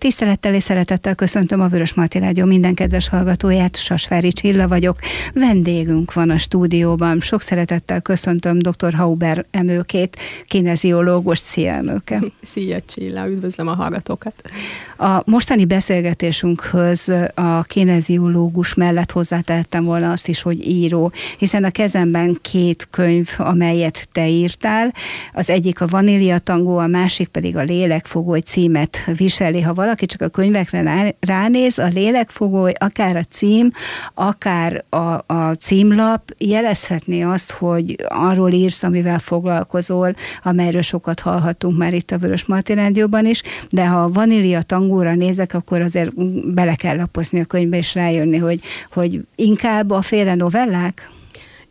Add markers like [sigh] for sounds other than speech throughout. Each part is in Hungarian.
Tisztelettel és szeretettel köszöntöm a Vörös Marti Rádió minden kedves hallgatóját, Sasvári Csilla vagyok. Vendégünk van a stúdióban. Sok szeretettel köszöntöm dr. Hauber emőkét, kineziológus. Szia emőke! [laughs] Szia Csilla, üdvözlöm a hallgatókat! A mostani beszélgetésünkhöz a kineziológus mellett hozzátettem volna azt is, hogy író, hiszen a kezemben két könyv, amelyet te írtál. Az egyik a Vanília Tangó, a másik pedig a Lélekfogoly címet viseli. Ha valaki csak a könyvekre ránéz, a Lélekfogoly, akár a cím, akár a, a címlap jelezhetné azt, hogy arról írsz, amivel foglalkozol, amelyről sokat hallhatunk már itt a Vörös Marti Rádióban is, de ha a Vanília Tangóra nézek, akkor azért bele kell lapozni a könyvbe, és rájönni, hogy, hogy inkább a féle novellák?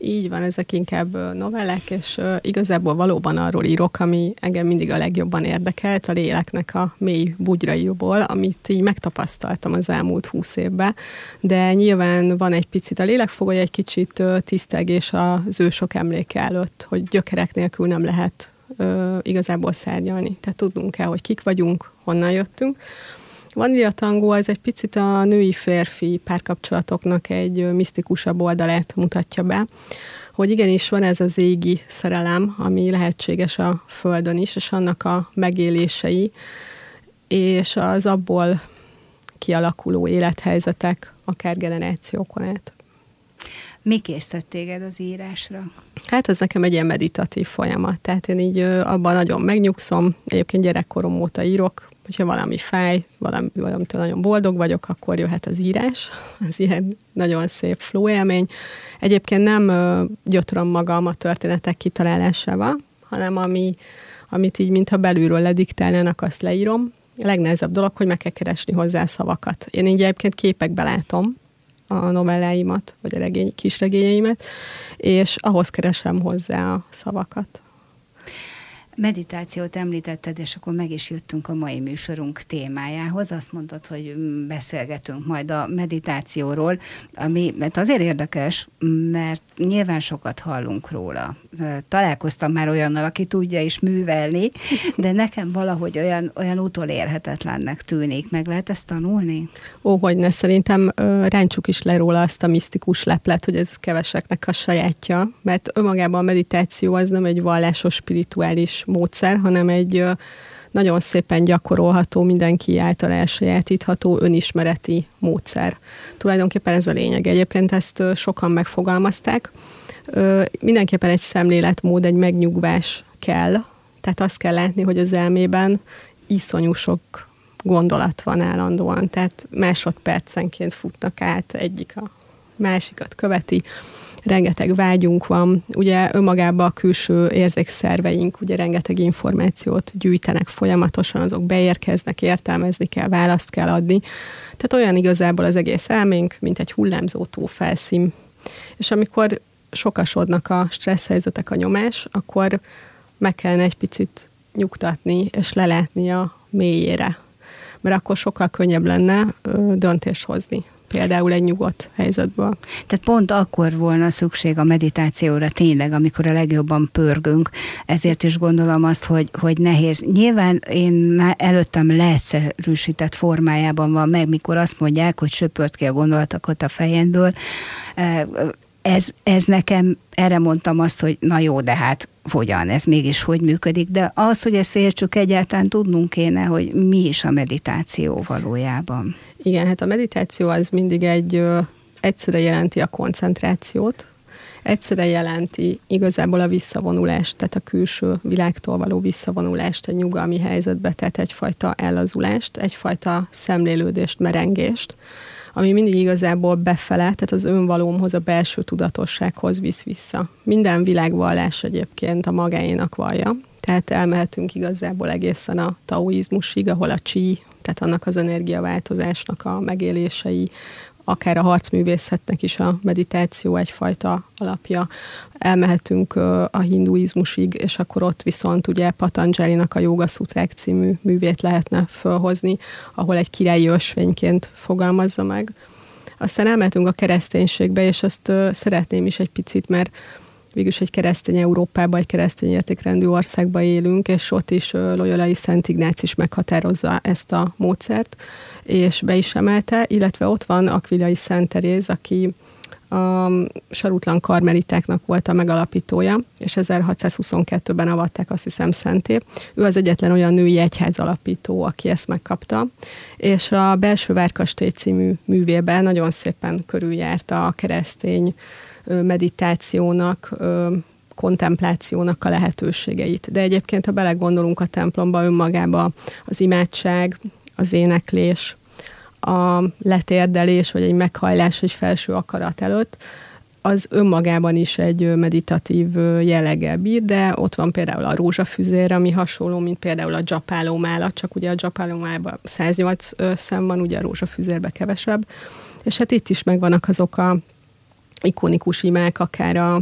Így van, ezek inkább novellák, és igazából valóban arról írok, ami engem mindig a legjobban érdekelt, a léleknek a mély bugyraiból, amit így megtapasztaltam az elmúlt húsz évben, de nyilván van egy picit a lélekfogoly, egy kicsit tisztelgés az ősok emléke előtt, hogy gyökerek nélkül nem lehet igazából szárnyalni. Tehát tudnunk kell, hogy kik vagyunk, honnan jöttünk, Vanilla Tango az egy picit a női-férfi párkapcsolatoknak egy misztikusabb oldalát mutatja be, hogy igenis van ez az égi szerelem, ami lehetséges a Földön is, és annak a megélései, és az abból kialakuló élethelyzetek, akár generációkon át. Mi készített téged az írásra? Hát ez nekem egy ilyen meditatív folyamat, tehát én így abban nagyon megnyugszom, egyébként gyerekkorom óta írok, hogyha valami fáj, valami, valamitől nagyon boldog vagyok, akkor jöhet az írás. [laughs] Ez ilyen nagyon szép flow élmény. Egyébként nem gyötrom magam a történetek kitalálásával, hanem ami, amit így, mintha belülről lediktálnának, azt leírom. A legnehezebb dolog, hogy meg kell keresni hozzá szavakat. Én így egyébként képekbe látom a novelláimat, vagy a regény, kisregényeimet, és ahhoz keresem hozzá a szavakat meditációt említetted, és akkor meg is jöttünk a mai műsorunk témájához. Azt mondtad, hogy beszélgetünk majd a meditációról, ami mert azért érdekes, mert nyilván sokat hallunk róla. Találkoztam már olyannal, aki tudja is művelni, de nekem valahogy olyan, olyan utolérhetetlennek tűnik. Meg lehet ezt tanulni? Ó, hogy ne, szerintem ráncsuk is le róla azt a misztikus leplet, hogy ez keveseknek a sajátja, mert önmagában a meditáció az nem egy vallásos, spirituális módszer, hanem egy nagyon szépen gyakorolható, mindenki által elsajátítható önismereti módszer. Tulajdonképpen ez a lényeg. Egyébként ezt sokan megfogalmazták. Mindenképpen egy szemléletmód, egy megnyugvás kell. Tehát azt kell látni, hogy az elmében iszonyú sok gondolat van állandóan, tehát másodpercenként futnak át, egyik a másikat követi rengeteg vágyunk van, ugye önmagában a külső érzékszerveink ugye rengeteg információt gyűjtenek folyamatosan, azok beérkeznek, értelmezni kell, választ kell adni. Tehát olyan igazából az egész elménk, mint egy hullámzó felszín. És amikor sokasodnak a stressz helyzetek, a nyomás, akkor meg kellene egy picit nyugtatni, és lelátni a mélyére. Mert akkor sokkal könnyebb lenne döntés hozni például egy nyugodt helyzetből. Tehát pont akkor volna szükség a meditációra tényleg, amikor a legjobban pörgünk. Ezért is gondolom azt, hogy, hogy nehéz. Nyilván én előttem leegyszerűsített formájában van meg, mikor azt mondják, hogy söpört ki a gondolatokat a fejedből ez, ez nekem, erre mondtam azt, hogy na jó, de hát hogyan, ez mégis hogy működik, de az, hogy ezt értsük egyáltalán tudnunk kéne, hogy mi is a meditáció valójában. Igen, hát a meditáció az mindig egy, ö, egyszerre jelenti a koncentrációt, egyszerre jelenti igazából a visszavonulást, tehát a külső világtól való visszavonulást, a nyugalmi helyzetbe, tehát egyfajta ellazulást, egyfajta szemlélődést, merengést, ami mindig igazából befele, tehát az önvalómhoz, a belső tudatossághoz visz vissza. Minden világvallás egyébként a magáénak vallja, tehát elmehetünk igazából egészen a taoizmusig, ahol a chi, tehát annak az energiaváltozásnak a megélései, akár a harcművészetnek is a meditáció egyfajta alapja. Elmehetünk a hinduizmusig, és akkor ott viszont ugye Patanjali-nak a Yoga Sutrák című művét lehetne fölhozni, ahol egy királyi ösvényként fogalmazza meg. Aztán elmehetünk a kereszténységbe, és azt szeretném is egy picit, mert végülis egy keresztény Európában, egy keresztény értékrendű országban élünk, és ott is Loyolai Szent Ignác is meghatározza ezt a módszert, és be is emelte, illetve ott van Akvilai Szent Teréz, aki a sarutlan karmelitáknak volt a megalapítója, és 1622-ben avatták azt hiszem szenté. Ő az egyetlen olyan női egyház alapító, aki ezt megkapta, és a Belső Várkastély című művében nagyon szépen körüljárta a keresztény meditációnak, kontemplációnak a lehetőségeit. De egyébként, ha belegondolunk a templomba önmagába, az imádság, az éneklés, a letérdelés, vagy egy meghajlás egy felső akarat előtt, az önmagában is egy meditatív jelleggel bír, de ott van például a rózsafüzér, ami hasonló, mint például a dzsapálómála, csak ugye a dzsapálómálában 108 szem van, ugye a rózsafüzérbe kevesebb, és hát itt is megvannak azok a ikonikus imák, akár a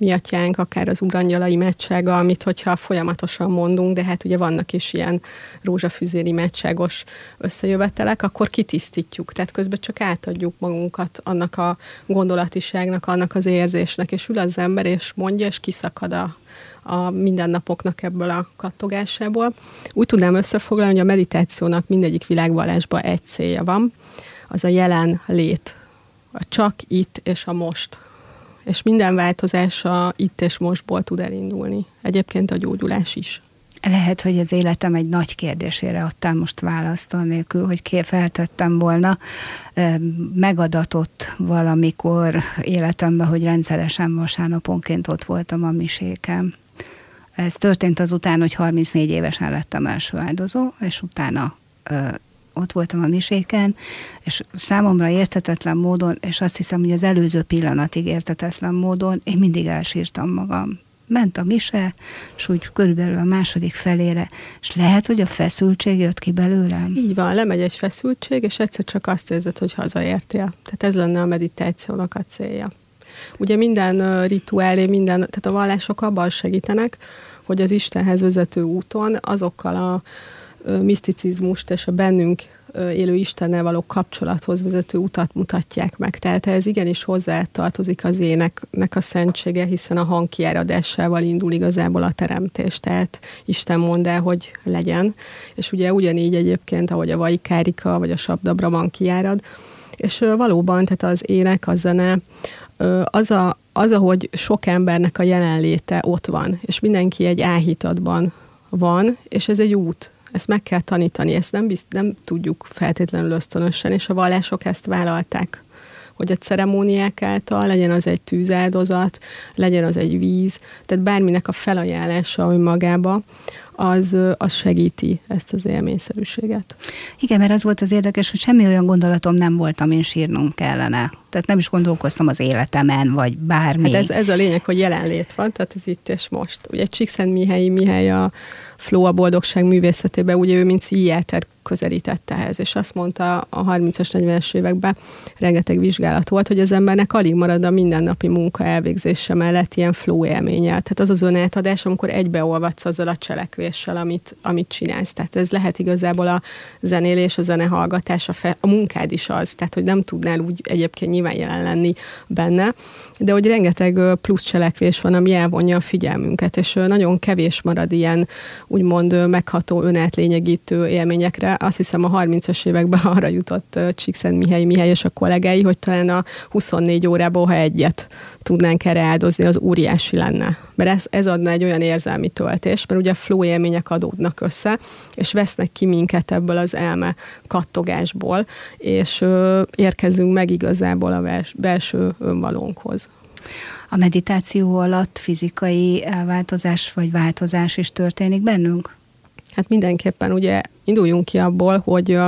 mi atyánk, akár az urangyala imádsága, amit hogyha folyamatosan mondunk, de hát ugye vannak is ilyen rózsafüzér imádságos összejövetelek, akkor kitisztítjuk, tehát közben csak átadjuk magunkat annak a gondolatiságnak, annak az érzésnek, és ül az ember, és mondja, és kiszakad a, a mindennapoknak ebből a kattogásából. Úgy tudnám összefoglalni, hogy a meditációnak mindegyik világvallásban egy célja van, az a jelen lét, a csak itt és a most és minden változás a itt és mostból tud elindulni. Egyébként a gyógyulás is. Lehet, hogy az életem egy nagy kérdésére adtál most választ, anélkül, hogy feltettem volna. Megadatott valamikor életemben, hogy rendszeresen vasárnaponként ott voltam a miséken. Ez történt azután, hogy 34 évesen lettem első áldozó, és utána ott voltam a miséken, és számomra értetetlen módon, és azt hiszem, hogy az előző pillanatig értetetlen módon én mindig elsírtam magam. Ment a mise, és úgy körülbelül a második felére, és lehet, hogy a feszültség jött ki belőlem. Így van, lemegy egy feszültség, és egyszer csak azt érzed, hogy hazaértél. Tehát ez lenne a meditációnak a célja. Ugye minden rituálé, minden, tehát a vallások abban segítenek, hogy az Istenhez vezető úton azokkal a miszticizmust és a bennünk élő Istennel való kapcsolathoz vezető utat mutatják meg. Tehát ez igenis hozzá tartozik az éneknek a szentsége, hiszen a hang kiáradásával indul igazából a teremtés, tehát Isten mond el, hogy legyen. És ugye ugyanígy egyébként, ahogy a Vaikárika vagy a Sabdabra van kiárad, és valóban, tehát az ének, a zene, az, a, az, ahogy sok embernek a jelenléte ott van, és mindenki egy áhítatban van, és ez egy út, ezt meg kell tanítani, ezt nem, bizt, nem tudjuk feltétlenül ösztönösen, és a vallások ezt vállalták hogy a ceremóniák által legyen az egy tűzáldozat, legyen az egy víz, tehát bárminek a felajánlása magába, az, az segíti ezt az élményszerűséget. Igen, mert az volt az érdekes, hogy semmi olyan gondolatom nem volt, amin sírnunk kellene. Tehát nem is gondolkoztam az életemen, vagy bármi. Hát ez, ez a lényeg, hogy jelenlét van, tehát ez itt és most. Ugye Csíkszent Mihelyi Mihály a Flow a boldogság művészetében, ugye ő mint pszichiáter közelítette ehhez, és azt mondta a 30-as, 40-es években, rengeteg vizsgálat volt, hogy az embernek alig marad a mindennapi munka elvégzése mellett ilyen flow élménye. Tehát az az önátadás, amikor egybeolvadsz azzal a cselekvéssel, amit, amit csinálsz. Tehát ez lehet igazából a zenélés, a zenehallgatás, a, fe, a munkád is az, tehát hogy nem tudnál úgy egyébként nyilván jelen lenni benne, de hogy rengeteg plusz cselekvés van, ami elvonja a figyelmünket, és nagyon kevés marad ilyen úgymond megható, önátlényegítő élményekre. Azt hiszem a 30-as években [laughs] arra jutott Csíkszent Mihály Mihály és a kollégái, hogy talán a 24 órából, ha egyet tudnánk erre áldozni, az óriási lenne. Mert ez, ez adna egy olyan érzelmi töltést, mert ugye flow élmények adódnak össze, és vesznek ki minket ebből az elme kattogásból, és ö, érkezünk meg igazából a belső önvalónkhoz. A meditáció alatt fizikai elváltozás vagy változás is történik bennünk? Hát mindenképpen ugye induljunk ki abból, hogy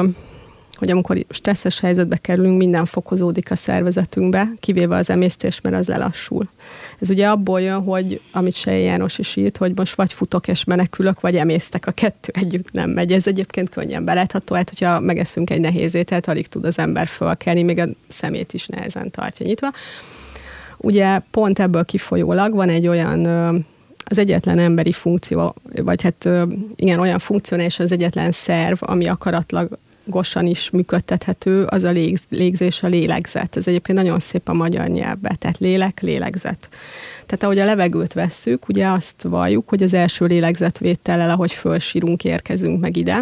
hogy amikor stresszes helyzetbe kerülünk, minden fokozódik a szervezetünkbe, kivéve az emésztés, mert az lelassul. Ez ugye abból jön, hogy amit Sej János is írt, hogy most vagy futok és menekülök, vagy emésztek, a kettő együtt nem megy. Ez egyébként könnyen belátható, hát hogyha megeszünk egy nehéz ételt, alig tud az ember fölkelni, még a szemét is nehezen tartja nyitva. Ugye pont ebből kifolyólag van egy olyan az egyetlen emberi funkció, vagy hát igen, olyan funkcionális az egyetlen szerv, ami akaratlag gosan is működtethető az a légzés, a lélegzet. Ez egyébként nagyon szép a magyar nyelvben, tehát lélek, lélegzet. Tehát ahogy a levegőt vesszük, ugye azt valljuk, hogy az első lélegzetvétellel, ahogy fölsírunk, érkezünk meg ide,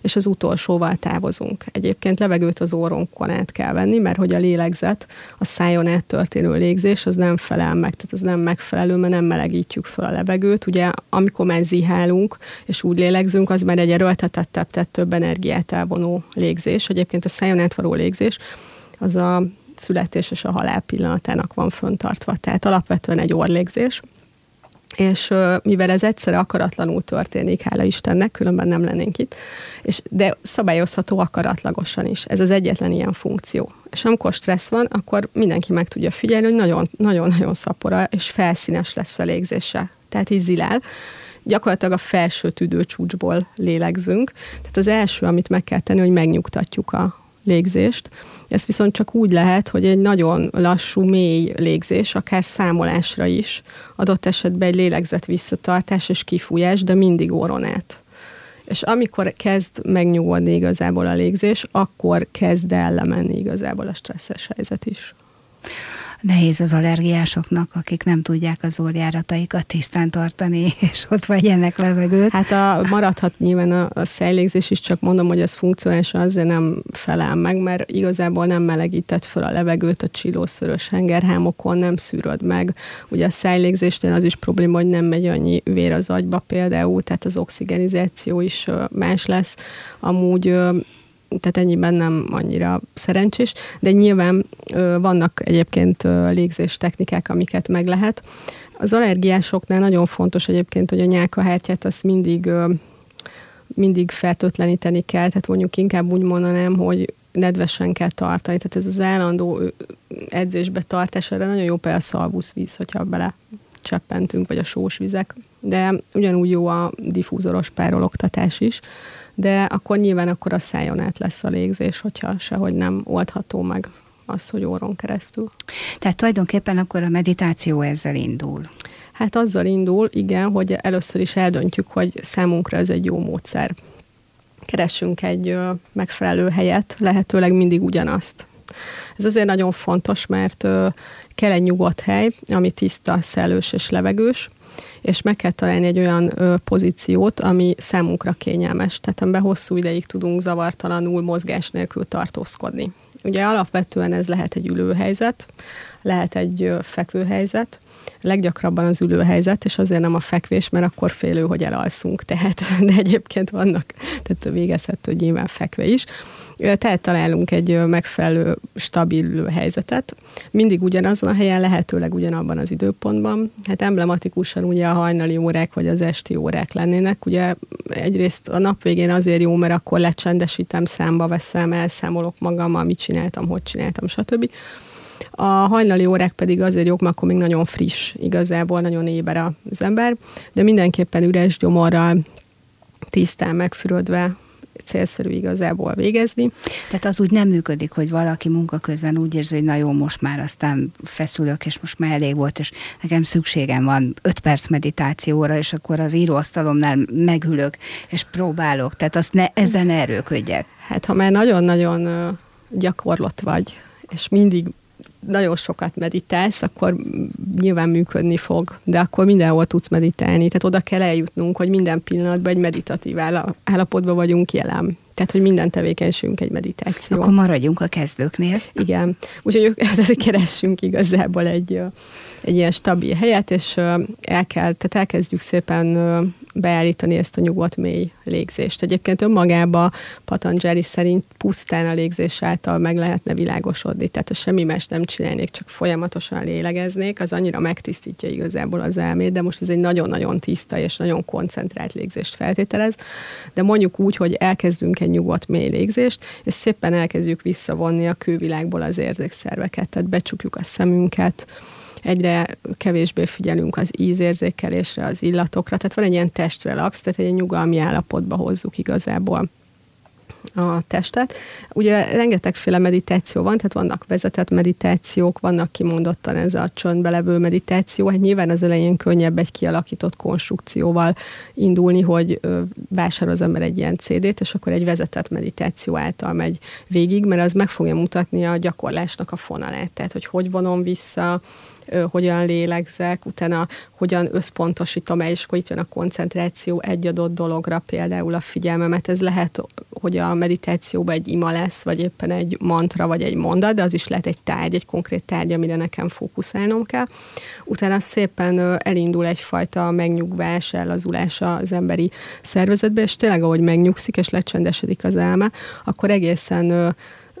és az utolsóval távozunk. Egyébként levegőt az óronkon át kell venni, mert hogy a lélegzet, a szájon át történő légzés, az nem felel meg, tehát az nem megfelelő, mert nem melegítjük fel a levegőt. Ugye, amikor már zihálunk, és úgy lélegzünk, az már egy erőltetettebb, tehát több energiát elvonó légzés. Egyébként a szájon átvaró légzés, az a születés és a halál pillanatának van föntartva. Tehát alapvetően egy orlégzés, és mivel ez egyszerre akaratlanul történik, hála Istennek, különben nem lennénk itt, és, de szabályozható akaratlagosan is. Ez az egyetlen ilyen funkció. És amikor stressz van, akkor mindenki meg tudja figyelni, hogy nagyon-nagyon szapora és felszínes lesz a légzése. Tehát így zilál. Gyakorlatilag a felső tüdőcsúcsból lélegzünk. Tehát az első, amit meg kell tenni, hogy megnyugtatjuk a légzést, ez viszont csak úgy lehet, hogy egy nagyon lassú, mély légzés, akár számolásra is, adott esetben egy lélegzet visszatartás és kifújás, de mindig óron át. És amikor kezd megnyugodni igazából a légzés, akkor kezd el lemenni igazából a stresszes helyzet is nehéz az allergiásoknak, akik nem tudják az orjárataikat tisztán tartani, [laughs] és ott vegyenek levegőt. Hát a, maradhat nyilván a, a szájlégzés is, csak mondom, hogy ez funkcionális azért nem felel meg, mert igazából nem melegített fel a levegőt a csilószörös hengerhámokon, nem szűröd meg. Ugye a szájlégzésnél az is probléma, hogy nem megy annyi vér az agyba például, tehát az oxigenizáció is más lesz. Amúgy tehát ennyiben nem annyira szerencsés, de nyilván vannak egyébként légzés technikák, amiket meg lehet. Az allergiásoknál nagyon fontos egyébként, hogy a nyálkahártyát azt mindig mindig fertőtleníteni kell, tehát mondjuk inkább úgy mondanám, hogy nedvesen kell tartani, tehát ez az állandó edzésbe tartás, erre nagyon jó például a szalvuszvíz, hogyha bele cseppentünk, vagy a sós vizek, de ugyanúgy jó a diffúzoros párologtatás is, de akkor nyilván akkor a szájon át lesz a légzés, hogyha sehogy nem oldható meg az, hogy óron keresztül. Tehát tulajdonképpen akkor a meditáció ezzel indul. Hát azzal indul, igen, hogy először is eldöntjük, hogy számunkra ez egy jó módszer. Keressünk egy megfelelő helyet, lehetőleg mindig ugyanazt. Ez azért nagyon fontos, mert kell egy nyugodt hely, ami tiszta, szellős és levegős, és meg kell találni egy olyan pozíciót, ami számunkra kényelmes, tehát amiben hosszú ideig tudunk zavartalanul, mozgás nélkül tartózkodni. Ugye alapvetően ez lehet egy ülőhelyzet, lehet egy fekvőhelyzet, leggyakrabban az ülőhelyzet, és azért nem a fekvés, mert akkor félő, hogy elalszunk, tehát, [laughs] de egyébként vannak, tehát végezhető nyilván fekve is tehát találunk egy megfelelő, stabil helyzetet. Mindig ugyanazon a helyen, lehetőleg ugyanabban az időpontban. Hát emblematikusan ugye a hajnali órák vagy az esti órák lennének. Ugye egyrészt a nap végén azért jó, mert akkor lecsendesítem, számba veszem, elszámolok magammal, mit csináltam, hogy csináltam, stb. A hajnali órák pedig azért jók, mert akkor még nagyon friss, igazából nagyon éber az ember, de mindenképpen üres gyomorral, tisztán megfürödve célszerű igazából végezni. Tehát az úgy nem működik, hogy valaki munka közben úgy érzi, hogy na jó, most már aztán feszülök, és most már elég volt, és nekem szükségem van 5 perc meditációra, és akkor az íróasztalomnál megülök, és próbálok. Tehát azt ne, ezen erőködjek. Hát ha már nagyon-nagyon gyakorlott vagy, és mindig nagyon sokat meditálsz, akkor nyilván működni fog, de akkor mindenhol tudsz meditálni. Tehát oda kell eljutnunk, hogy minden pillanatban egy meditatív állapotban vagyunk jelen. Tehát, hogy minden tevékenységünk egy meditáció. Akkor maradjunk a kezdőknél. Igen. Úgyhogy [laughs] keressünk igazából egy, egy ilyen stabil helyet, és el kell, tehát elkezdjük szépen beállítani ezt a nyugodt mély légzést. Egyébként önmagában Patanjali szerint pusztán a légzés által meg lehetne világosodni, tehát ha semmi más nem csinálnék, csak folyamatosan lélegeznék, az annyira megtisztítja igazából az elmét, de most ez egy nagyon-nagyon tiszta és nagyon koncentrált légzést feltételez, de mondjuk úgy, hogy elkezdünk egy nyugodt mély légzést, és szépen elkezdjük visszavonni a külvilágból az érzékszerveket, tehát becsukjuk a szemünket, egyre kevésbé figyelünk az ízérzékelésre, az illatokra, tehát van egy ilyen testrelax, tehát egy nyugalmi állapotba hozzuk igazából a testet. Ugye rengetegféle meditáció van, tehát vannak vezetett meditációk, vannak kimondottan ez a csöndbe levő meditáció. Hát nyilván az elején könnyebb egy kialakított konstrukcióval indulni, hogy vásárol az ember egy ilyen CD-t, és akkor egy vezetett meditáció által megy végig, mert az meg fogja mutatni a gyakorlásnak a fonalát, tehát hogy hogy vonom vissza, hogyan lélegzek, utána hogyan összpontosítom el, és akkor itt jön a koncentráció egy adott dologra, például a figyelmemet. Ez lehet, hogy a meditációban egy ima lesz, vagy éppen egy mantra, vagy egy mondat, de az is lehet egy tárgy, egy konkrét tárgy, amire nekem fókuszálnom kell. Utána szépen elindul egyfajta megnyugvás, ellazulás az emberi szervezetbe, és tényleg, ahogy megnyugszik, és lecsendesedik az elme, akkor egészen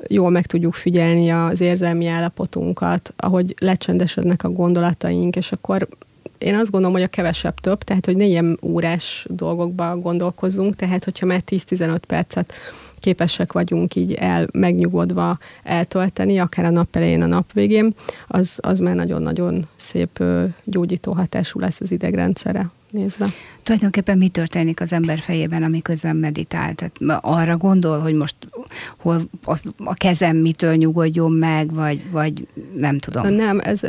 jól meg tudjuk figyelni az érzelmi állapotunkat, ahogy lecsendesednek a gondolataink, és akkor én azt gondolom, hogy a kevesebb több, tehát hogy ne ilyen órás dolgokba gondolkozzunk, tehát hogyha már 10-15 percet képesek vagyunk így el, megnyugodva eltölteni, akár a nap elején, a nap végén, az, az már nagyon-nagyon szép gyógyító hatású lesz az idegrendszere nézve. Tulajdonképpen mi történik az ember fejében, amiközben meditál? Tehát arra gondol, hogy most hol a kezem mitől nyugodjon meg, vagy, vagy nem tudom. Nem, ez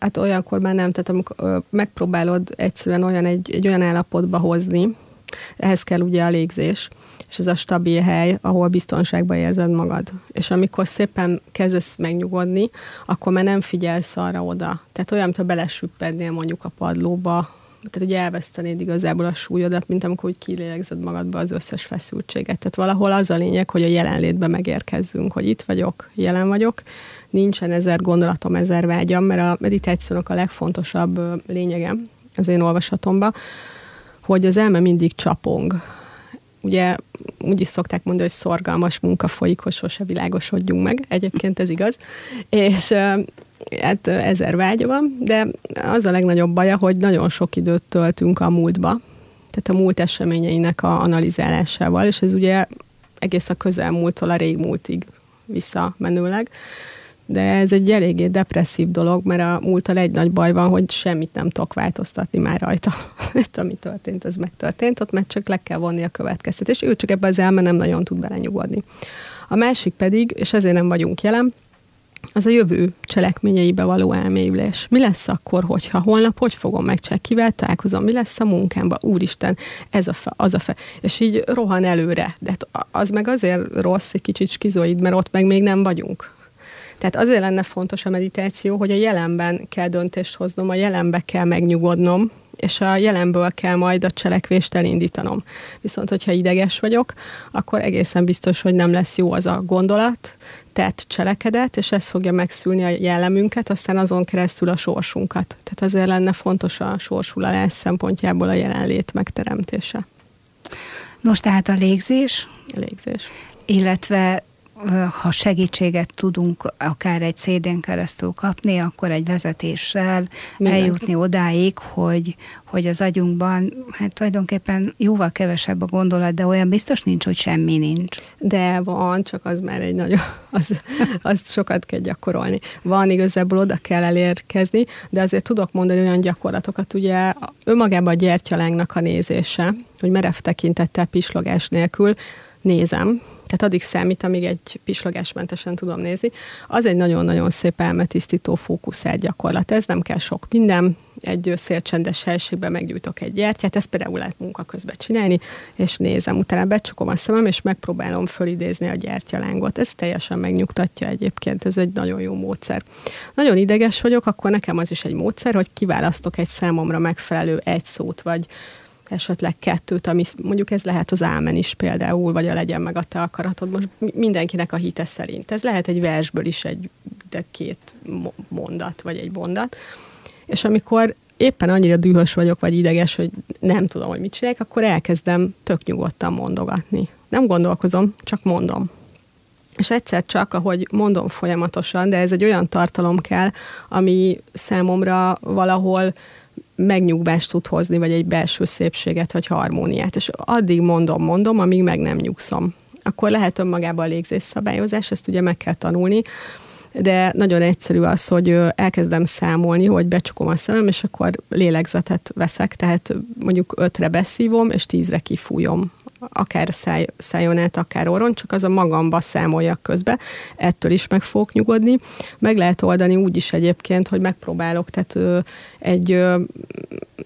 hát olyankor már nem, tehát amikor megpróbálod egyszerűen olyan egy, egy olyan állapotba hozni, ehhez kell ugye a légzés, és ez a stabil hely, ahol biztonságban érzed magad. És amikor szépen kezdesz megnyugodni, akkor már nem figyelsz arra oda. Tehát olyan, mintha belesüppednél mondjuk a padlóba, tehát hogy elvesztenéd igazából a súlyodat, mint amikor úgy kilélegzed magadba az összes feszültséget. Tehát valahol az a lényeg, hogy a jelenlétbe megérkezzünk, hogy itt vagyok, jelen vagyok, nincsen ezer gondolatom, ezer vágyam, mert a meditációnak a legfontosabb lényege az én olvasatomban, hogy az elme mindig csapong. Ugye úgy is szokták mondani, hogy szorgalmas munka folyik, hogy sose világosodjunk meg. Egyébként ez igaz. És hát ezer vágya van, de az a legnagyobb baja, hogy nagyon sok időt töltünk a múltba, tehát a múlt eseményeinek a analizálásával, és ez ugye egész a közelmúltól a régmúltig visszamenőleg de ez egy eléggé depresszív dolog, mert a múltal egy nagy baj van, hogy semmit nem tudok változtatni már rajta. [laughs] ami történt, az megtörtént, ott meg csak le kell vonni a következtetést. Ő csak ebbe az elme nem nagyon tud belenyugodni. A másik pedig, és ezért nem vagyunk jelen, az a jövő cselekményeibe való elmélyülés. Mi lesz akkor, hogyha holnap hogy fogom megcsinálni, kivel találkozom, mi lesz a munkámban, úristen, ez a fe, az a fe. És így rohan előre. De hát az meg azért rossz, egy kicsit skizoid, mert ott meg még nem vagyunk. Tehát azért lenne fontos a meditáció, hogy a jelenben kell döntést hoznom, a jelenbe kell megnyugodnom, és a jelenből kell majd a cselekvést elindítanom. Viszont, hogyha ideges vagyok, akkor egészen biztos, hogy nem lesz jó az a gondolat, tett cselekedet, és ez fogja megszülni a jellemünket, aztán azon keresztül a sorsunkat. Tehát ezért lenne fontos a sorsulalás szempontjából a jelenlét megteremtése. Nos, tehát a légzés. A légzés. Illetve ha segítséget tudunk akár egy CD-n keresztül kapni, akkor egy vezetéssel Minden. eljutni odáig, hogy, hogy az agyunkban hát tulajdonképpen jóval kevesebb a gondolat, de olyan biztos nincs, hogy semmi nincs. De van, csak az már egy nagyon, az, az sokat kell gyakorolni. Van, igazából oda kell elérkezni, de azért tudok mondani olyan gyakorlatokat, ugye önmagában a gyertyalánknak a nézése, hogy merev tekintettel pislogás nélkül nézem, tehát addig számít, amíg egy pislogásmentesen tudom nézni. Az egy nagyon-nagyon szép elmetisztító fókuszált gyakorlat. Ez nem kell sok minden, egy szélcsendes helységben meggyújtok egy gyertyát, ezt például lehet munka közben csinálni, és nézem, utána becsukom a szemem, és megpróbálom fölidézni a gyertyalángot. Ez teljesen megnyugtatja egyébként, ez egy nagyon jó módszer. Nagyon ideges vagyok, akkor nekem az is egy módszer, hogy kiválasztok egy számomra megfelelő egy szót, vagy esetleg kettőt, ami mondjuk ez lehet az ámen is például, vagy a legyen meg a te akaratod, most mindenkinek a hite szerint. Ez lehet egy versből is egy de két mondat, vagy egy mondat. És amikor éppen annyira dühös vagyok, vagy ideges, hogy nem tudom, hogy mit csinálják, akkor elkezdem tök nyugodtan mondogatni. Nem gondolkozom, csak mondom. És egyszer csak, ahogy mondom folyamatosan, de ez egy olyan tartalom kell, ami számomra valahol megnyugvást tud hozni, vagy egy belső szépséget, vagy harmóniát. És addig mondom, mondom, amíg meg nem nyugszom. Akkor lehet önmagában a légzés szabályozás, ezt ugye meg kell tanulni, de nagyon egyszerű az, hogy elkezdem számolni, hogy becsukom a szemem, és akkor lélegzetet veszek, tehát mondjuk ötre beszívom, és tízre kifújom akár száj, szájon át, akár orron, csak az a magamba számoljak közbe, ettől is meg fogok nyugodni. Meg lehet oldani úgy is egyébként, hogy megpróbálok, tehát ö, egy ö,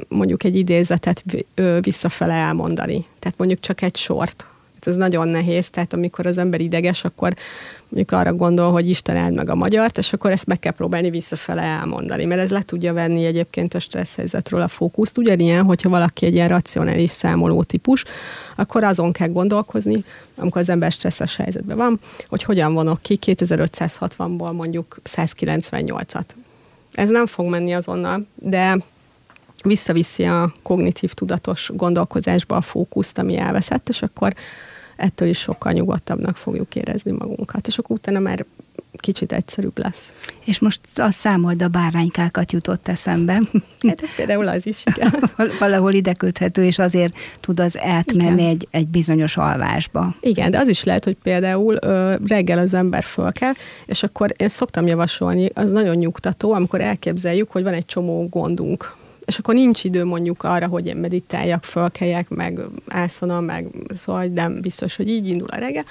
mondjuk egy idézetet ö, visszafele elmondani. Tehát mondjuk csak egy sort, ez nagyon nehéz, tehát amikor az ember ideges, akkor mondjuk arra gondol, hogy Isten áld meg a magyart, és akkor ezt meg kell próbálni visszafele elmondani, mert ez le tudja venni egyébként a stressz helyzetről a fókuszt. Ugyanilyen, hogyha valaki egy ilyen racionális számoló típus, akkor azon kell gondolkozni, amikor az ember stresszes helyzetben van, hogy hogyan vonok ki 2560-ból mondjuk 198-at. Ez nem fog menni azonnal, de visszaviszi a kognitív tudatos gondolkozásba a fókuszt, ami elveszett, és akkor ettől is sokkal nyugodtabbnak fogjuk érezni magunkat, és akkor utána már kicsit egyszerűbb lesz. És most a számold a báránykákat jutott eszembe. [laughs] Hát például az is, igen. [laughs] Valahol ide köthető, és azért tud az átmenni egy, egy bizonyos alvásba. Igen, de az is lehet, hogy például ö, reggel az ember fölkel, és akkor én szoktam javasolni, az nagyon nyugtató, amikor elképzeljük, hogy van egy csomó gondunk, és akkor nincs idő mondjuk arra, hogy én meditáljak, fölkeljek, meg ászona, meg szóval nem biztos, hogy így indul a reggel,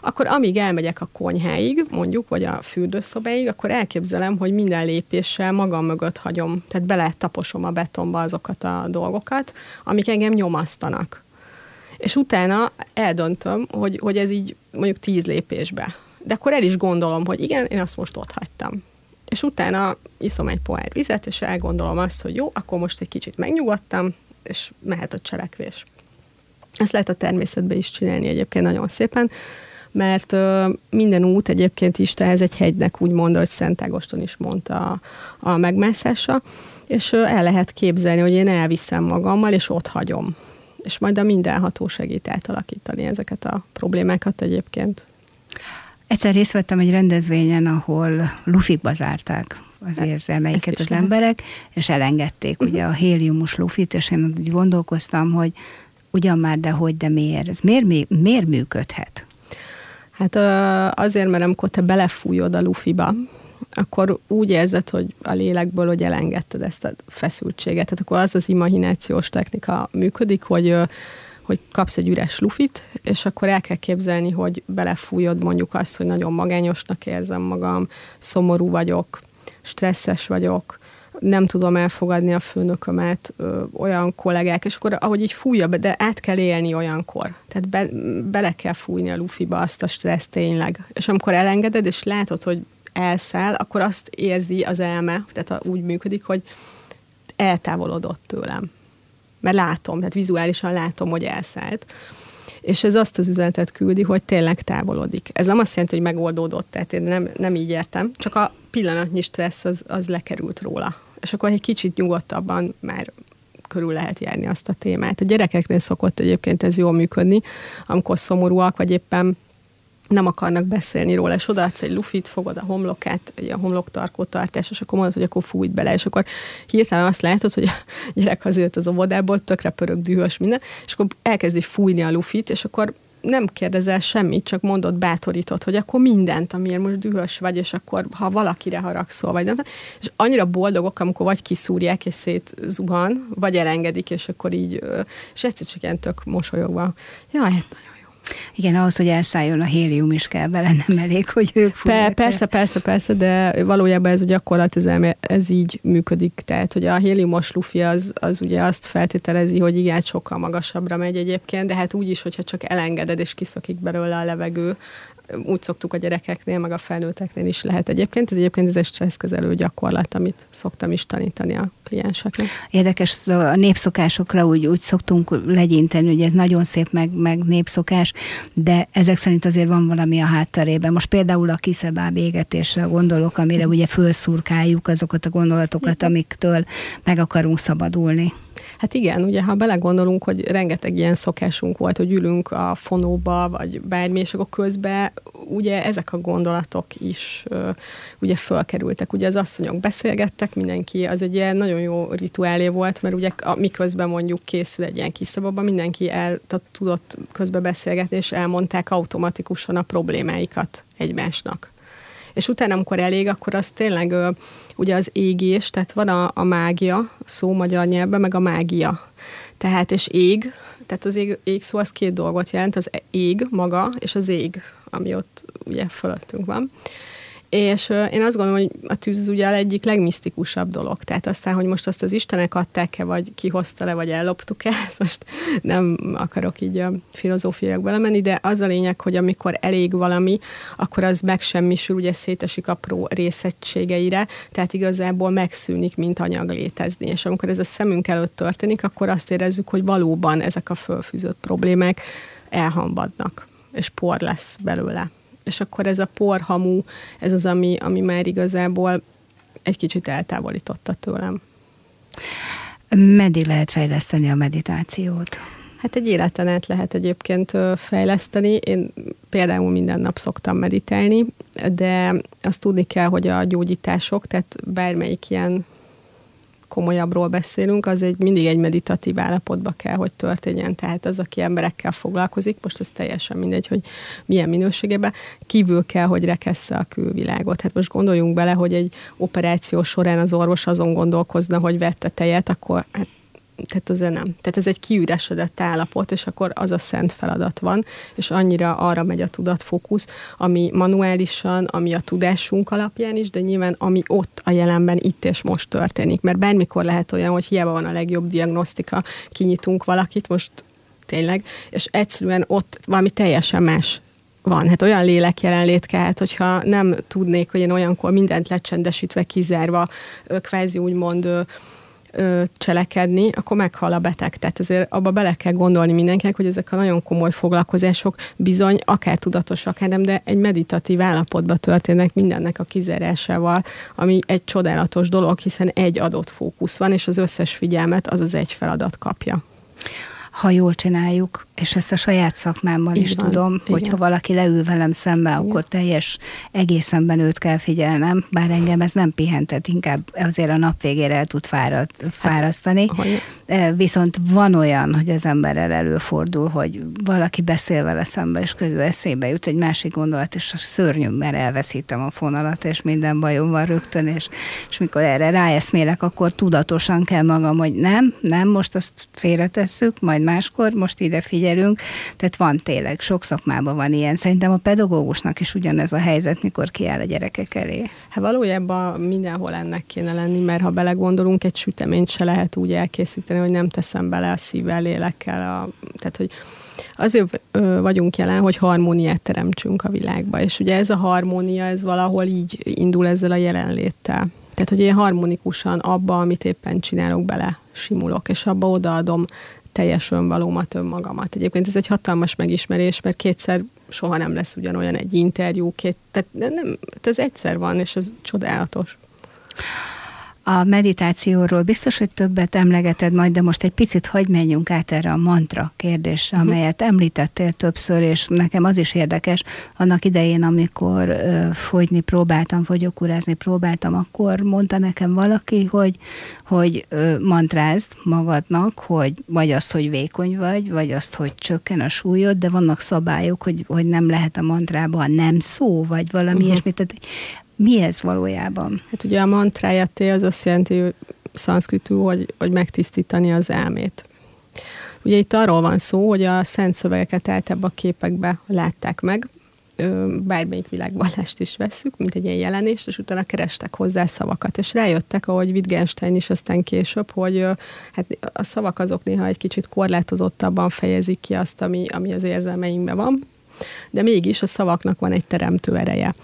akkor amíg elmegyek a konyháig, mondjuk, vagy a fürdőszobáig, akkor elképzelem, hogy minden lépéssel magam mögött hagyom, tehát bele taposom a betonba azokat a dolgokat, amik engem nyomasztanak. És utána eldöntöm, hogy, hogy ez így mondjuk tíz lépésbe. De akkor el is gondolom, hogy igen, én azt most ott hagytam és utána iszom egy pohár vizet, és elgondolom azt, hogy jó, akkor most egy kicsit megnyugodtam, és mehet a cselekvés. Ezt lehet a természetben is csinálni egyébként nagyon szépen, mert ö, minden út egyébként is ez egy hegynek úgy mondta, hogy Szent Ágoston is mondta a, a megmászása, és ö, el lehet képzelni, hogy én elviszem magammal, és ott hagyom. És majd a mindenható segít átalakítani ezeket a problémákat egyébként. Egyszer részt vettem egy rendezvényen, ahol lufikba zárták az hát, érzelmeiket az lehet. emberek, és elengedték uh-huh. ugye a héliumos lufit, és én úgy gondolkoztam, hogy ugyan már, de hogy, de miért? Ez miért, miért működhet? Hát azért, mert amikor te belefújod a lufiba, akkor úgy érzed, hogy a lélekből, hogy elengedted ezt a feszültséget. Tehát akkor az az imaginációs technika működik, hogy hogy kapsz egy üres lufit, és akkor el kell képzelni, hogy belefújod mondjuk azt, hogy nagyon magányosnak érzem magam, szomorú vagyok, stresszes vagyok, nem tudom elfogadni a főnökömet, ö, olyan kollégák, és akkor ahogy így fújja be, de át kell élni olyankor. Tehát be, bele kell fújni a lufiba azt a stressz tényleg. És amikor elengeded, és látod, hogy elszáll, akkor azt érzi az elme, tehát úgy működik, hogy eltávolodott tőlem mert látom, tehát vizuálisan látom, hogy elszállt. És ez azt az üzenetet küldi, hogy tényleg távolodik. Ez nem azt jelenti, hogy megoldódott, tehát én nem, nem így értem, csak a pillanatnyi stressz az, az lekerült róla. És akkor egy kicsit nyugodtabban már körül lehet járni azt a témát. A gyerekeknél szokott egyébként ez jól működni, amikor szomorúak, vagy éppen nem akarnak beszélni róla, és odaadsz egy lufit, fogod a homlokát, a homloktarkó tartás, és akkor mondod, hogy akkor fújt bele, és akkor hirtelen azt látod, hogy a [laughs] gyerek azért az óvodából, tökre pörög, dühös minden, és akkor elkezdi fújni a lufit, és akkor nem kérdezel semmit, csak mondod, bátorított, hogy akkor mindent, amiért most dühös vagy, és akkor ha valakire haragszol, vagy nem. És annyira boldogok, amikor vagy kiszúrják, és szétzuhan, vagy elengedik, és akkor így, és egyszer csak ilyen tök mosolyogva. Jaj, hát nagyon igen, ahhoz, hogy elszálljon a hélium is kell bele, nem elég, hogy ők Pe- Persze, persze, persze, de valójában ez a gyakorlat, ez, ez így működik. Tehát, hogy a héliumos lufi az, az ugye azt feltételezi, hogy igen, sokkal magasabbra megy egyébként, de hát úgy is, hogyha csak elengeded és kiszakik belőle a levegő, úgy szoktuk a gyerekeknél, meg a felnőtteknél is lehet egyébként. Ez egyébként ez egy stresszkezelő gyakorlat, amit szoktam is tanítani a klienseknek. Érdekes, a népszokásokra úgy, úgy szoktunk legyinteni, hogy ez nagyon szép, meg, meg népszokás, de ezek szerint azért van valami a hátterében. Most például a kiszebáb égetésre gondolok, amire ugye fölszurkáljuk azokat a gondolatokat, amiktől meg akarunk szabadulni. Hát igen, ugye ha belegondolunk, hogy rengeteg ilyen szokásunk volt, hogy ülünk a fonóba, vagy bármi, és akkor közben ugye ezek a gondolatok is ugye fölkerültek. Ugye az asszonyok beszélgettek, mindenki, az egy ilyen nagyon jó rituálé volt, mert ugye a, miközben mondjuk készül egy ilyen kis szababa, mindenki el tudott közbe beszélgetni, és elmondták automatikusan a problémáikat egymásnak. És utána, amikor elég, akkor az tényleg ugye az égés, tehát van a, a mágia, szó magyar nyelvben, meg a mágia. Tehát, és ég, Tehát az ég, ég szó az két dolgot jelent, az ég maga, és az ég, ami ott ugye fölöttünk van. És én azt gondolom, hogy a tűz ugye a egyik legmisztikusabb dolog. Tehát aztán, hogy most azt az Istenek adták-e, vagy kihozta le, vagy elloptuk-e, [laughs] ezt most nem akarok így a filozófiák belemenni, de az a lényeg, hogy amikor elég valami, akkor az megsemmisül, ugye szétesik apró részegységeire, tehát igazából megszűnik, mint anyag létezni. És amikor ez a szemünk előtt történik, akkor azt érezzük, hogy valóban ezek a fölfűzött problémák elhambadnak, és por lesz belőle és akkor ez a porhamú, ez az, ami, ami már igazából egy kicsit eltávolította tőlem. Meddig lehet fejleszteni a meditációt? Hát egy életen át lehet egyébként fejleszteni. Én például minden nap szoktam meditálni, de azt tudni kell, hogy a gyógyítások, tehát bármelyik ilyen komolyabbról beszélünk, az egy mindig egy meditatív állapotba kell, hogy történjen. Tehát az, aki emberekkel foglalkozik, most ez teljesen mindegy, hogy milyen minőségében, kívül kell, hogy rekessze a külvilágot. Hát most gondoljunk bele, hogy egy operáció során az orvos azon gondolkozna, hogy vette tejet, akkor hát tehát azért nem. Tehát ez egy kiüresedett állapot, és akkor az a szent feladat van, és annyira arra megy a tudatfókusz, ami manuálisan, ami a tudásunk alapján is, de nyilván ami ott a jelenben, itt és most történik. Mert bármikor lehet olyan, hogy hiába van a legjobb diagnosztika, kinyitunk valakit, most tényleg, és egyszerűen ott valami teljesen más van. Hát olyan lélek jelenlét kell, hát hogyha nem tudnék, hogy én olyankor mindent lecsendesítve, kizárva, kvázi úgymond ö, cselekedni, akkor meghal a beteg. Tehát ezért abba bele kell gondolni mindenkinek, hogy ezek a nagyon komoly foglalkozások bizony akár tudatos, akár nem, de egy meditatív állapotban történnek mindennek a kizárásával, ami egy csodálatos dolog, hiszen egy adott fókusz van, és az összes figyelmet az az egy feladat kapja ha jól csináljuk, és ezt a saját szakmámban Így is van. tudom, Igen. hogyha valaki leül velem szembe, Igen. akkor teljes egészenben őt kell figyelnem, bár engem ez nem pihentet, inkább azért a nap végére el tud fárad, hát, fárasztani. Hát, Viszont van olyan, hogy az emberrel előfordul, hogy valaki beszél vele szembe, és közül eszébe jut egy másik gondolat, és a szörnyű, mert elveszítem a fonalat, és minden bajom van rögtön, és, és mikor erre ráeszmélek, akkor tudatosan kell magam, hogy nem, nem, most azt félretesszük, majd máskor, most ide figyelünk, tehát van tényleg, sok szakmában van ilyen. Szerintem a pedagógusnak is ugyanez a helyzet, mikor kiáll a gyerekek elé. Hát valójában mindenhol ennek kéne lenni, mert ha belegondolunk, egy süteményt se lehet úgy elkészíteni, hogy nem teszem bele a szívvel, lélekkel, a, tehát hogy azért vagyunk jelen, hogy harmóniát teremtsünk a világba, és ugye ez a harmónia, ez valahol így indul ezzel a jelenléttel. Tehát, hogy én harmonikusan abba, amit éppen csinálok, bele simulok, és abba odaadom teljes önvalómat, önmagamat. Egyébként ez egy hatalmas megismerés, mert kétszer soha nem lesz ugyanolyan egy interjú, két, tehát nem, ez egyszer van, és ez csodálatos. A meditációról biztos, hogy többet emlegeted majd, de most egy picit hagy menjünk át erre a mantra kérdésre, uh-huh. amelyet említettél többször, és nekem az is érdekes, annak idején, amikor ö, fogyni próbáltam, fogyókúrázni próbáltam, akkor mondta nekem valaki, hogy, hogy ö, mantrázd magadnak, hogy vagy azt, hogy vékony vagy, vagy azt, hogy csökken a súlyod, de vannak szabályok, hogy, hogy nem lehet a mantrában nem szó, vagy valami uh-huh. ilyesmit. Tehát mi ez valójában? Hát ugye a mantrájaté az azt jelenti szanszkritú, hogy, hogy megtisztítani az elmét. Ugye itt arról van szó, hogy a szent szövegeket általában a képekbe látták meg, bármelyik világvallást is veszük, mint egy ilyen jelenést, és utána kerestek hozzá szavakat, és rájöttek, ahogy Wittgenstein is aztán később, hogy hát a szavak azok néha egy kicsit korlátozottabban fejezik ki azt, ami, ami az érzelmeinkben van, de mégis a szavaknak van egy teremtő ereje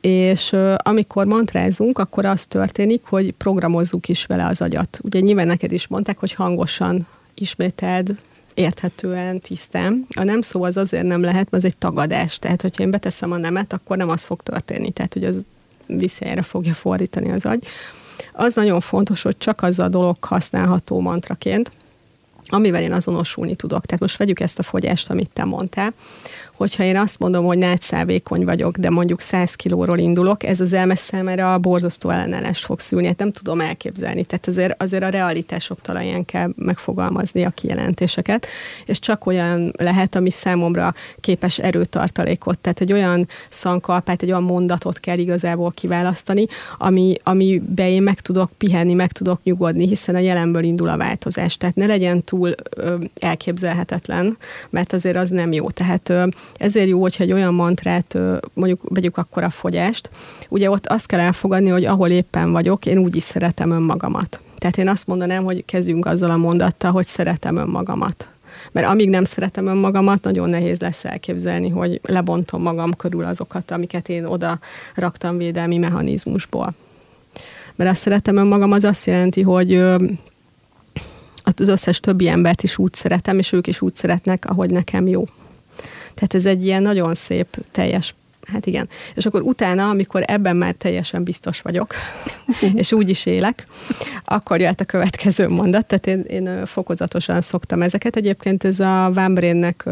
és amikor mantrázunk, akkor az történik, hogy programozzuk is vele az agyat. Ugye nyilván neked is mondták, hogy hangosan ismételd, érthetően, tisztán. A nem szó az azért nem lehet, mert ez egy tagadás. Tehát, hogyha én beteszem a nemet, akkor nem az fog történni. Tehát, hogy az visszajára fogja fordítani az agy. Az nagyon fontos, hogy csak az a dolog használható mantraként, amivel én azonosulni tudok. Tehát most vegyük ezt a fogyást, amit te mondtál, hogyha én azt mondom, hogy nátszálvékony vagyok, de mondjuk 100 kilóról indulok, ez az elmes számára a borzasztó ellenállást fog szülni, hát nem tudom elképzelni. Tehát azért, azért a realitások talaján kell megfogalmazni a kijelentéseket, és csak olyan lehet, ami számomra képes erőtartalékot, tehát egy olyan szankalpát, egy olyan mondatot kell igazából kiválasztani, ami, amibe én meg tudok pihenni, meg tudok nyugodni, hiszen a jelenből indul a változás. Tehát ne legyen túl ö, elképzelhetetlen, mert azért az nem jó. Tehát ö, ezért jó, hogyha egy olyan mantrát, mondjuk vegyük akkor a fogyást, ugye ott azt kell elfogadni, hogy ahol éppen vagyok, én úgy is szeretem önmagamat. Tehát én azt mondanám, hogy kezdjünk azzal a mondattal, hogy szeretem önmagamat. Mert amíg nem szeretem önmagamat, nagyon nehéz lesz elképzelni, hogy lebontom magam körül azokat, amiket én oda raktam védelmi mechanizmusból. Mert azt szeretem önmagam, az azt jelenti, hogy az összes többi embert is úgy szeretem, és ők is úgy szeretnek, ahogy nekem jó. Tehát ez egy ilyen nagyon szép, teljes Hát igen. És akkor utána, amikor ebben már teljesen biztos vagyok, [laughs] és úgy is élek, akkor jött a következő mondat, tehát én, én fokozatosan szoktam ezeket. Egyébként ez a Vámbrénnek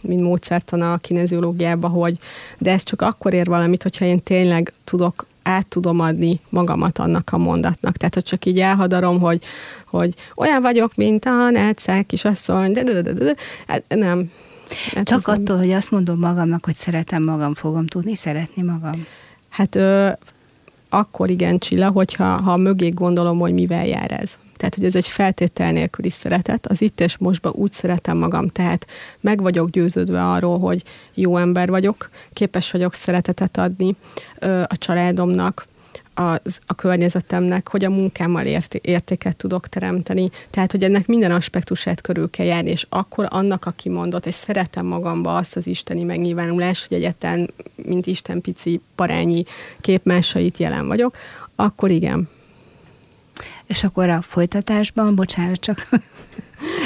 mint módszertana a kineziológiába, hogy de ez csak akkor ér valamit, hogyha én tényleg tudok át tudom adni magamat annak a mondatnak. Tehát, hogy csak így elhadarom, hogy, hogy olyan vagyok, mint a Nelcek kisasszony, de, de, de, de, de. Hát nem, Hát Csak attól, nem... hogy azt mondom magamnak, hogy szeretem magam, fogom tudni szeretni magam. Hát ö, akkor igen, Csilla, hogyha ha mögé gondolom, hogy mivel jár ez. Tehát, hogy ez egy feltétel nélküli szeretet. Az itt és mostban úgy szeretem magam, tehát meg vagyok győződve arról, hogy jó ember vagyok, képes vagyok szeretetet adni ö, a családomnak, az, a környezetemnek, hogy a munkámmal érté, értéket tudok teremteni. Tehát, hogy ennek minden aspektusát körül kell járni, és akkor annak, aki mondott, és szeretem magamba azt az isteni megnyilvánulást, hogy egyetlen, mint Isten pici parányi képmásait jelen vagyok, akkor igen. És akkor a folytatásban, bocsánat, csak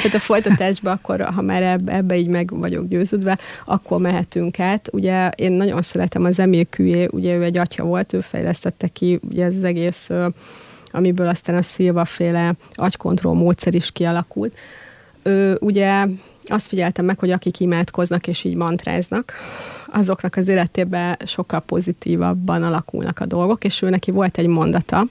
Hát a folytatásban akkor, ha már ebbe, ebbe így meg vagyok győződve, akkor mehetünk át. Ugye én nagyon szeretem az Emil Külyé, ugye ő egy atya volt, ő fejlesztette ki ugye ez az egész, amiből aztán a Szilva féle agykontroll módszer is kialakult. Ő ugye azt figyeltem meg, hogy akik imádkoznak és így mantráznak, azoknak az életében sokkal pozitívabban alakulnak a dolgok, és ő neki volt egy mondata,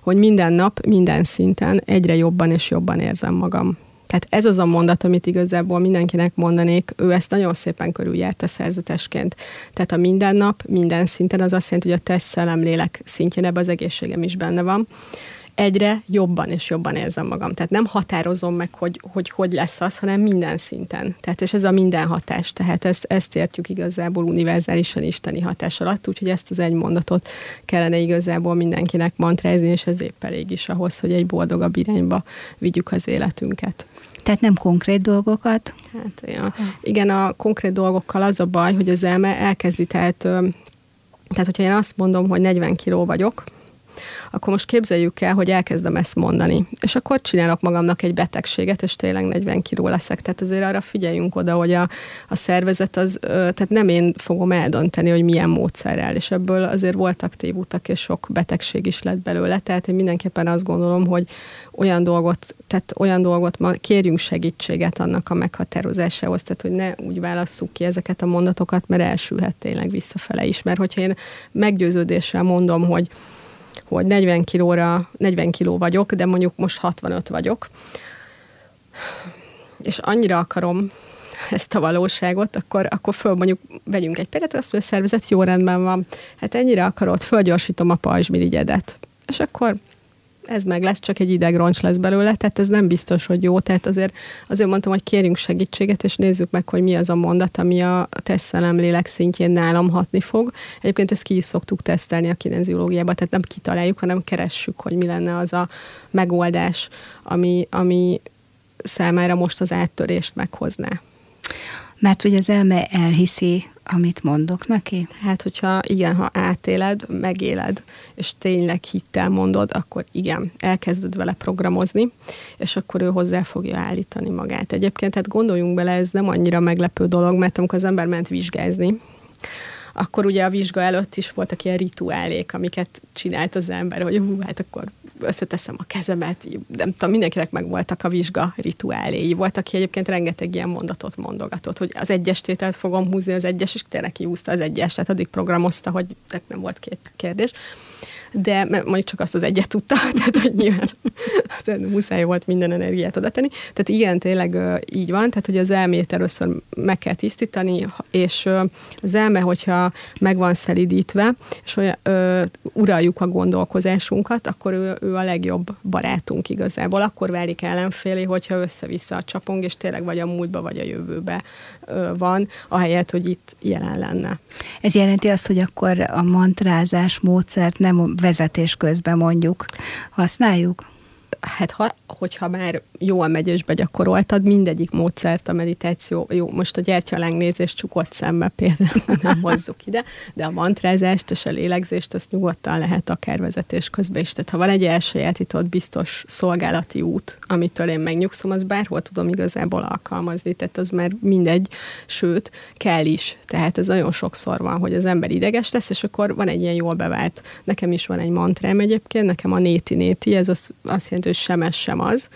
hogy minden nap, minden szinten egyre jobban és jobban érzem magam. Tehát ez az a mondat, amit igazából mindenkinek mondanék, ő ezt nagyon szépen körüljárta szerzetesként. Tehát a minden nap, minden szinten az azt jelenti, hogy a test szellem lélek szintjén ebben az egészségem is benne van egyre jobban és jobban érzem magam. Tehát nem határozom meg, hogy hogy, hogy lesz az, hanem minden szinten. Tehát és ez a minden hatás. Tehát ezt, ezt értjük igazából univerzálisan isteni hatás alatt, úgyhogy ezt az egy mondatot kellene igazából mindenkinek mantrázni, és ez épp elég is ahhoz, hogy egy boldogabb irányba vigyük az életünket. Tehát nem konkrét dolgokat? Hát ja. igen, a konkrét dolgokkal az a baj, hogy az elme elkezdi, tehát, tehát hogyha én azt mondom, hogy 40 kiló vagyok, akkor most képzeljük el, hogy elkezdem ezt mondani. És akkor csinálok magamnak egy betegséget, és tényleg 40 kiló leszek. Tehát azért arra figyeljünk oda, hogy a, a szervezet az, tehát nem én fogom eldönteni, hogy milyen módszerrel, és ebből azért voltak tévutak, és sok betegség is lett belőle. Tehát én mindenképpen azt gondolom, hogy olyan dolgot, tehát olyan dolgot kérjünk segítséget annak a meghatározásához, tehát hogy ne úgy válasszuk ki ezeket a mondatokat, mert elsülhet tényleg visszafele is. Mert hogyha én meggyőződéssel mondom, hogy hogy 40 kilóra, 40 kiló vagyok, de mondjuk most 65 vagyok, és annyira akarom ezt a valóságot, akkor, akkor föl mondjuk vegyünk egy példát, azt mondja, a szervezet jó rendben van, hát ennyire akarod, fölgyorsítom a pajzsmirigyedet. És akkor ez meg lesz, csak egy idegroncs lesz belőle, tehát ez nem biztos, hogy jó. Tehát azért, azért mondtam, hogy kérjünk segítséget, és nézzük meg, hogy mi az a mondat, ami a tesztelem lélek szintjén nálam hatni fog. Egyébként ezt ki is szoktuk tesztelni a kineziológiában, tehát nem kitaláljuk, hanem keressük, hogy mi lenne az a megoldás, ami, ami számára most az áttörést meghozná. Mert hogy az elme elhiszi amit mondok neki? Hát, hogyha igen, ha átéled, megéled, és tényleg hittel mondod, akkor igen, elkezded vele programozni, és akkor ő hozzá fogja állítani magát. Egyébként, hát gondoljunk bele, ez nem annyira meglepő dolog, mert amikor az ember ment vizsgázni, akkor ugye a vizsga előtt is voltak ilyen rituálék, amiket csinált az ember, hogy hú, hát akkor összeteszem a kezemet, nem tudom, mindenkinek meg voltak a vizsga rituáléi. Volt, aki egyébként rengeteg ilyen mondatot mondogatott, hogy az egyes tételt fogom húzni az egyes, és tényleg kihúzta az egyes, tehát addig programozta, hogy nem volt két kérdés de mert mondjuk csak azt az egyet tudta, [laughs] tehát hogy nyilván muszáj volt minden energiát oda tenni. Tehát igen, tényleg így van, tehát hogy az elmét először meg kell tisztítani, és az elme, hogyha meg van szelidítve, és olyan, ö, uraljuk a gondolkozásunkat, akkor ő, ő a legjobb barátunk igazából. Akkor válik ellenfélé, hogyha össze-vissza csapong, és tényleg vagy a múltba, vagy a jövőbe ö, van, ahelyett, hogy itt jelen lenne. Ez jelenti azt, hogy akkor a mantrázás módszert nem vezetés közben mondjuk használjuk? Hát ha, hogyha már jól megy és begyakoroltad, mindegyik módszert a meditáció, jó, most a gyertyalengnézés csukott szemmel például nem hozzuk ide, de a mantrázást és a lélegzést azt nyugodtan lehet akár vezetés közben is. Tehát ha van egy elsajátított biztos szolgálati út, amitől én megnyugszom, az bárhol tudom igazából alkalmazni, tehát az már mindegy, sőt, kell is. Tehát ez nagyon sokszor van, hogy az ember ideges lesz, és akkor van egy ilyen jól bevált, nekem is van egy mantrám egyébként, nekem a néti-néti, ez az, azt jelenti, sem ez, sem az,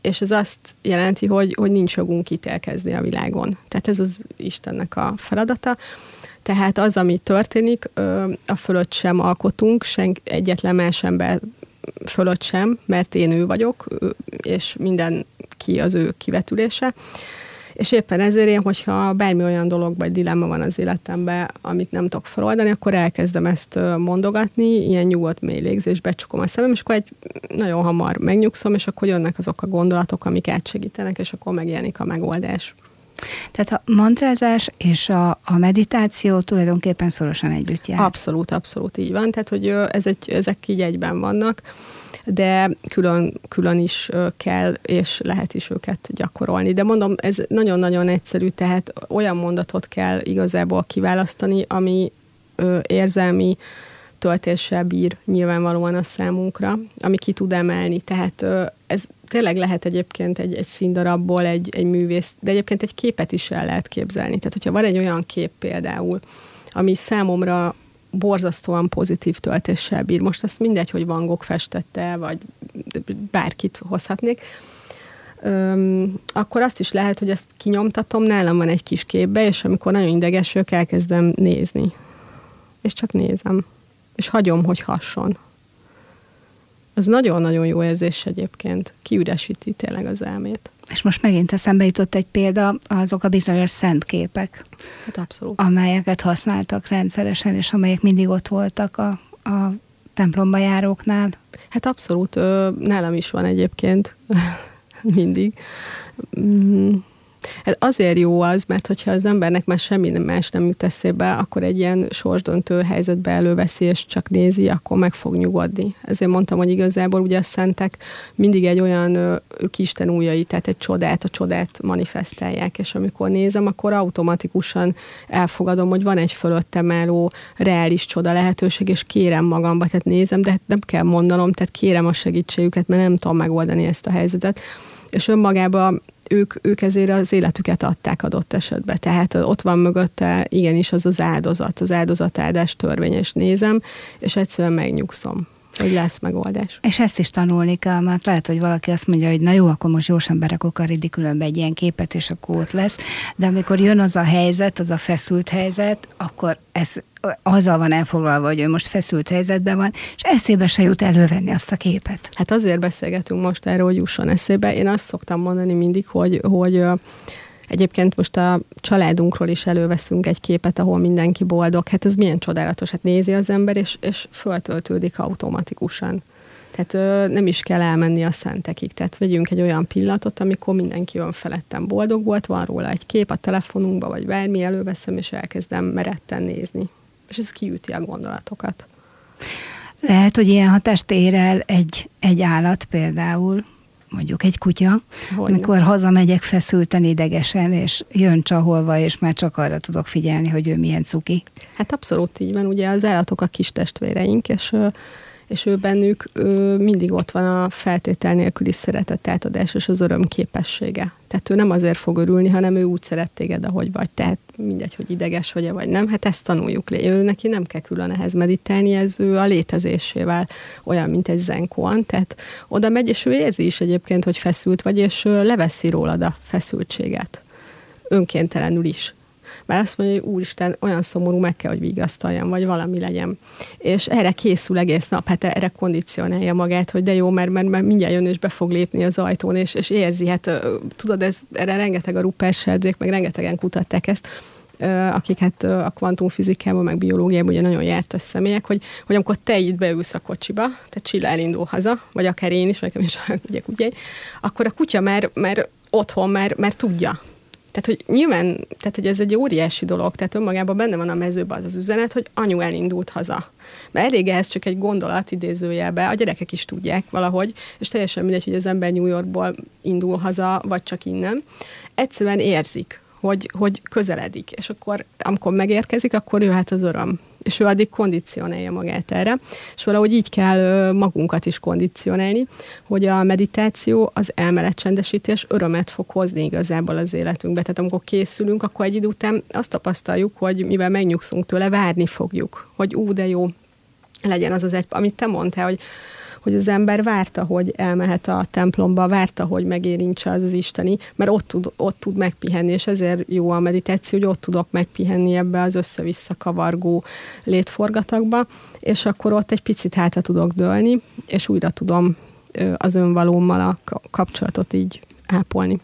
és ez azt jelenti, hogy, hogy nincs jogunk ítélkezni a világon. Tehát ez az Istennek a feladata. Tehát az, ami történik, a fölött sem alkotunk, sen, egyetlen más ember fölött sem, mert én ő vagyok, és mindenki az ő kivetülése. És éppen ezért én, hogyha bármi olyan dolog vagy dilemma van az életemben, amit nem tudok feloldani, akkor elkezdem ezt mondogatni, ilyen nyugodt mély légzés, becsukom a szemem, és akkor egy nagyon hamar megnyugszom, és akkor jönnek azok a gondolatok, amik átsegítenek, és akkor megjelenik a megoldás. Tehát a mantrázás és a, a meditáció tulajdonképpen szorosan együtt jár. Abszolút, abszolút így van. Tehát, hogy ez egy, ezek így egyben vannak de külön, külön is kell, és lehet is őket gyakorolni. De mondom, ez nagyon-nagyon egyszerű, tehát olyan mondatot kell igazából kiválasztani, ami ö, érzelmi töltéssel bír nyilvánvalóan a számunkra, ami ki tud emelni. Tehát ez tényleg lehet egyébként egy, egy színdarabból egy, egy művész, de egyébként egy képet is el lehet képzelni. Tehát, hogyha van egy olyan kép például, ami számomra borzasztóan pozitív töltéssel bír. Most ezt mindegy, hogy Van Gogh festette, vagy bárkit hozhatnék. Öm, akkor azt is lehet, hogy ezt kinyomtatom, nálam van egy kis képbe, és amikor nagyon ideges vagyok, elkezdem nézni. És csak nézem. És hagyom, hogy hasson. Ez nagyon-nagyon jó érzés egyébként. Kiüresíti tényleg az elmét. És most megint eszembe jutott egy példa, azok a bizonyos szent képek. Hát abszolút. Amelyeket használtak rendszeresen, és amelyek mindig ott voltak a, a templomba járóknál. Hát abszolút. Nálam is van egyébként [laughs] mindig. Hát azért jó az, mert hogyha az embernek már semmi más nem jut eszébe, akkor egy ilyen sorsdöntő helyzetbe előveszi, és csak nézi, akkor meg fog nyugodni. Ezért mondtam, hogy igazából ugye a szentek mindig egy olyan, ők Isten újai, tehát egy csodát, a csodát manifestálják, és amikor nézem, akkor automatikusan elfogadom, hogy van egy fölöttem álló reális csoda lehetőség, és kérem magamba, tehát nézem, de hát nem kell mondanom, tehát kérem a segítségüket, mert nem tudom megoldani ezt a helyzetet. És önmagában ők, ők ezért az életüket adták adott esetben. Tehát ott van mögötte igenis az az áldozat, az áldozatáldás törvényes nézem, és egyszerűen megnyugszom hogy lesz megoldás. És ezt is tanulni kell, mert lehet, hogy valaki azt mondja, hogy na jó, akkor most gyorsan berakok a ridikülönbe egy ilyen képet, és akkor ott lesz. De amikor jön az a helyzet, az a feszült helyzet, akkor ez azzal van elfoglalva, hogy ő most feszült helyzetben van, és eszébe se jut elővenni azt a képet. Hát azért beszélgetünk most erről, hogy jusson eszébe. Én azt szoktam mondani mindig, hogy, hogy Egyébként most a családunkról is előveszünk egy képet, ahol mindenki boldog. Hát ez milyen csodálatos. Hát nézi az ember, és, és föltöltődik automatikusan. Tehát nem is kell elmenni a szentekig. Tehát vegyünk egy olyan pillanatot, amikor mindenki önfeledten boldog volt, van róla egy kép a telefonunkba, vagy bármi, előveszem, és elkezdem meretten nézni. És ez kiüti a gondolatokat. Lehet, hogy ilyen hatást ér el egy, egy állat például, mondjuk egy kutya, Hogyne. amikor hazamegyek feszülten, idegesen, és jön csaholva, és már csak arra tudok figyelni, hogy ő milyen cuki. Hát abszolút így van, ugye az állatok a kis testvéreink, és és ő bennük ő mindig ott van a feltétel nélküli szeretet átadás és az öröm képessége. Tehát ő nem azért fog örülni, hanem ő úgy szeret téged, ahogy vagy. Tehát mindegy, hogy ideges vagy vagy nem, hát ezt tanuljuk. Ő neki nem kell külön ehhez meditálni, ez ő a létezésével olyan, mint egy zenkóan. Tehát oda megy, és ő érzi is egyébként, hogy feszült vagy, és leveszi rólad a feszültséget. Önkéntelenül is mert azt mondja, hogy úristen, olyan szomorú, meg kell, hogy vigasztaljam, vagy valami legyen. És erre készül egész nap, hát erre kondicionálja magát, hogy de jó, mert, mert, mert mindjárt jön és be fog lépni az ajtón, és, és érzi, hát tudod, ez, erre rengeteg a Rupert Sheldrake, meg rengetegen kutatták ezt, akik hát a kvantumfizikában, meg biológiában ugye nagyon jártas személyek, hogy, hogy amikor te itt beülsz a kocsiba, tehát Csilla elindul haza, vagy akár én is, nekem is [laughs] ugye, ugye, akkor a kutya már, már otthon, már, már tudja. Tehát, hogy nyilván, tehát, hogy ez egy óriási dolog, tehát önmagában benne van a mezőben az az üzenet, hogy anyu elindult haza. Mert elég ez csak egy gondolat idézőjelbe, a gyerekek is tudják valahogy, és teljesen mindegy, hogy az ember New Yorkból indul haza, vagy csak innen. Egyszerűen érzik, hogy, hogy közeledik, és akkor amikor megérkezik, akkor jöhet az öröm. És ő addig kondicionálja magát erre, és valahogy így kell magunkat is kondicionálni, hogy a meditáció, az elmeletcsendesítés örömet fog hozni igazából az életünkbe. Tehát amikor készülünk, akkor egy idő után azt tapasztaljuk, hogy mivel megnyugszunk tőle, várni fogjuk, hogy ú, de jó, legyen az az egy, amit te mondtál, hogy hogy az ember várta, hogy elmehet a templomba, várta, hogy megérintse az, az isteni, mert ott tud, ott tud megpihenni, és ezért jó a meditáció, hogy ott tudok megpihenni ebbe az össze-vissza kavargó létforgatagba, és akkor ott egy picit hátra tudok dőlni, és újra tudom az önvalómmal a kapcsolatot így ápolni.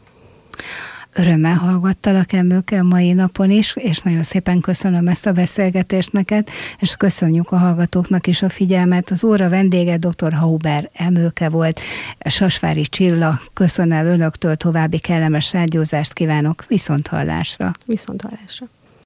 Örömmel hallgattalak Emőke a mai napon is, és nagyon szépen köszönöm ezt a beszélgetést neked, és köszönjük a hallgatóknak is a figyelmet. Az óra vendége dr. Hauber Emőke volt, Sasvári Csilla, köszönöm önöktől, további kellemes rádiózást kívánok, viszont hallásra. Viszont hallásra.